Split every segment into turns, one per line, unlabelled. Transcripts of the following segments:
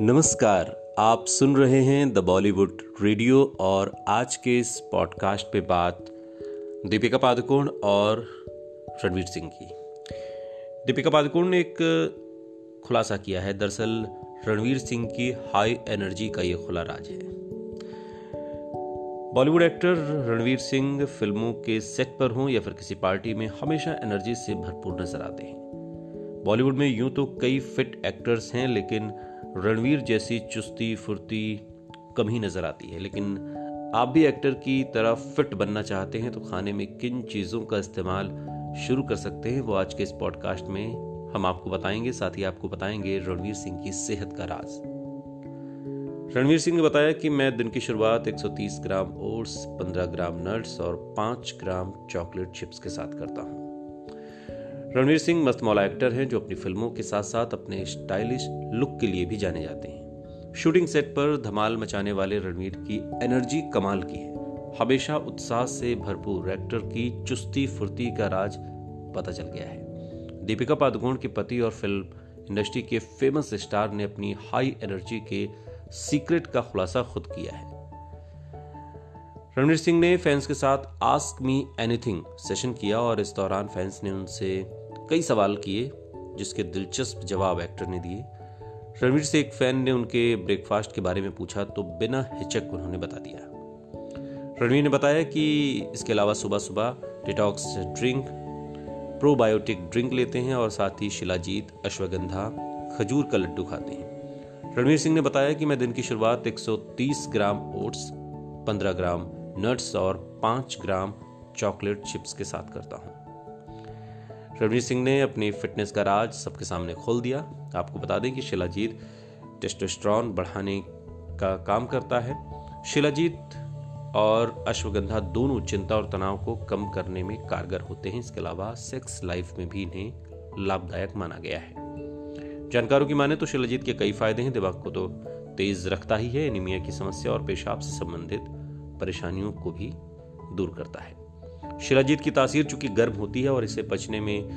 नमस्कार, आप सुन रहे हैं द बॉलीवुड रेडियो और आज के इस पॉडकास्ट पे बात दीपिका पादुकोण और रणवीर सिंह की। दीपिका पादुकोण ने एक खुलासा किया है। दरअसल, रणवीर सिंह की हाई एनर्जी का ये खुला राज है। बॉलीवुड एक्टर रणवीर सिंह फ़िल्मों के सेट पर हों या फिर किसी पार्टी में हमेशा एनर्जी से भरपूर नज़र आते हैं। बॉलीवुड में यूँ तो कई फिट एक्टर्स हैं, लेकिन रणवीर जैसी चुस्ती, फुर्ती कम ही नज़र आती है, लेकिन आप भी एक्टर की तरह फिट बनना चाहते हैं तो खाने में किन चीज़ों का इस्तेमाल शुरू कर सकते हैं, वो आज के इस पॉडकास्ट में हम आपको बताएँगे, साथ ही आपको बताएँगे रणवीर सिंह की सेहत का राज। रणवीर सिंह ने बताया कि मैं दिन की शुरुआत 130 ग्राम ओट्स 15 ग्राम नट्स और 5 ग्राम चॉकलेट चिप्स के साथ करता हूँ। रणवीर सिंह मस्त मौला एक्टर हैं जो अपनी फ़िल्मों के साथ साथ अपने स्टाइलिश लुक के लिए भी जाने जाते हैं। शूटिंग सेट पर धमाल मचाने वाले रणवीर की एनर्जी कमाल की है। हमेशा उत्साह से भरपूर एक्टर की चुस्ती फुर्ती का राज पता चल गया है। दीपिका पादुकोण के पति और फ़िल्म इंडस्ट्री के फ़ेमस स्टार ने अपनी हाई एनर्जी के सीक्रेट का खुलासा खुद किया है। रणवीर सिंह ने फैंस के साथ आस्क मी एनीथिंग सेशन किया और इस दौरान फैंस ने उनसे कई सवाल किए, जिसके दिलचस्प जवाब एक्टर ने दिए। रणवीर से एक फ़ैन ने उनके ब्रेकफास्ट के बारे में पूछा तो बिना हिचक उन्होंने बता दिया। रणवीर ने बताया कि इसके अलावा सुबह सुबह डिटॉक्स ड्रिंक, प्रोबायोटिक ड्रिंक लेते हैं और साथ ही शिलाजीत, अश्वगंधा, खजूर का लड्डू खाते हैं। रणवीर सिंह ने बताया कि मैं दिन की शुरुआत 130 ग्राम ओट्स 15 ग्राम नट्स और पाँच ग्राम चॉकलेट चिप्स के साथ करता हूँ। रणवीर सिंह ने अपनी फिटनेस का राज सबके सामने खोल दिया। आपको बता दें कि शिलाजीत टेस्टोस्टेरोन बढ़ाने का काम करता है। शिलाजीत और अश्वगंधा दोनों चिंता और तनाव को कम करने में कारगर होते हैं। इसके अलावा सेक्स लाइफ में भी इन्हें लाभदायक माना गया है। जानकारों की माने तो शिलाजीत के कई फ़ायदे हैं। दिमाग को तो तेज रखता ही है। एनीमिया की समस्या और पेशाब से संबंधित परेशानियों को भी दूर करता है। शिलाजीत की तासीर चूँकि गर्म होती है और इसे पचने में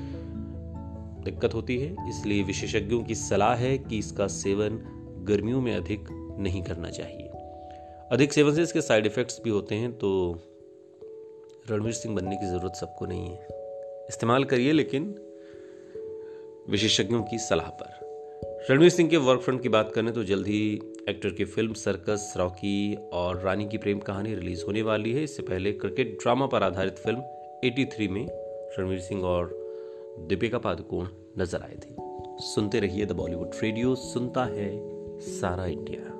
दिक्कत होती है, इसलिए विशेषज्ञों की सलाह है कि इसका सेवन गर्मियों में अधिक नहीं करना चाहिए। अधिक सेवन से इसके साइड इफेक्ट्स भी होते हैं तो रणवीर सिंह बनने की ज़रूरत सबको नहीं है। इस्तेमाल करिए, लेकिन विशेषज्ञों की सलाह पर। रणवीर सिंह के वर्क फ्रंट की बात करें तो जल्द ही एक्टर की फ़िल्म सर्कस रॉकी और रानी की प्रेम कहानी रिलीज़ होने वाली है। इससे पहले क्रिकेट ड्रामा पर आधारित फ़िल्म 83 में रणवीर सिंह और दीपिका पादुकोण नज़र आए थे। सुनते रहिए द बॉलीवुड रेडियो सुनता है सारा इंडिया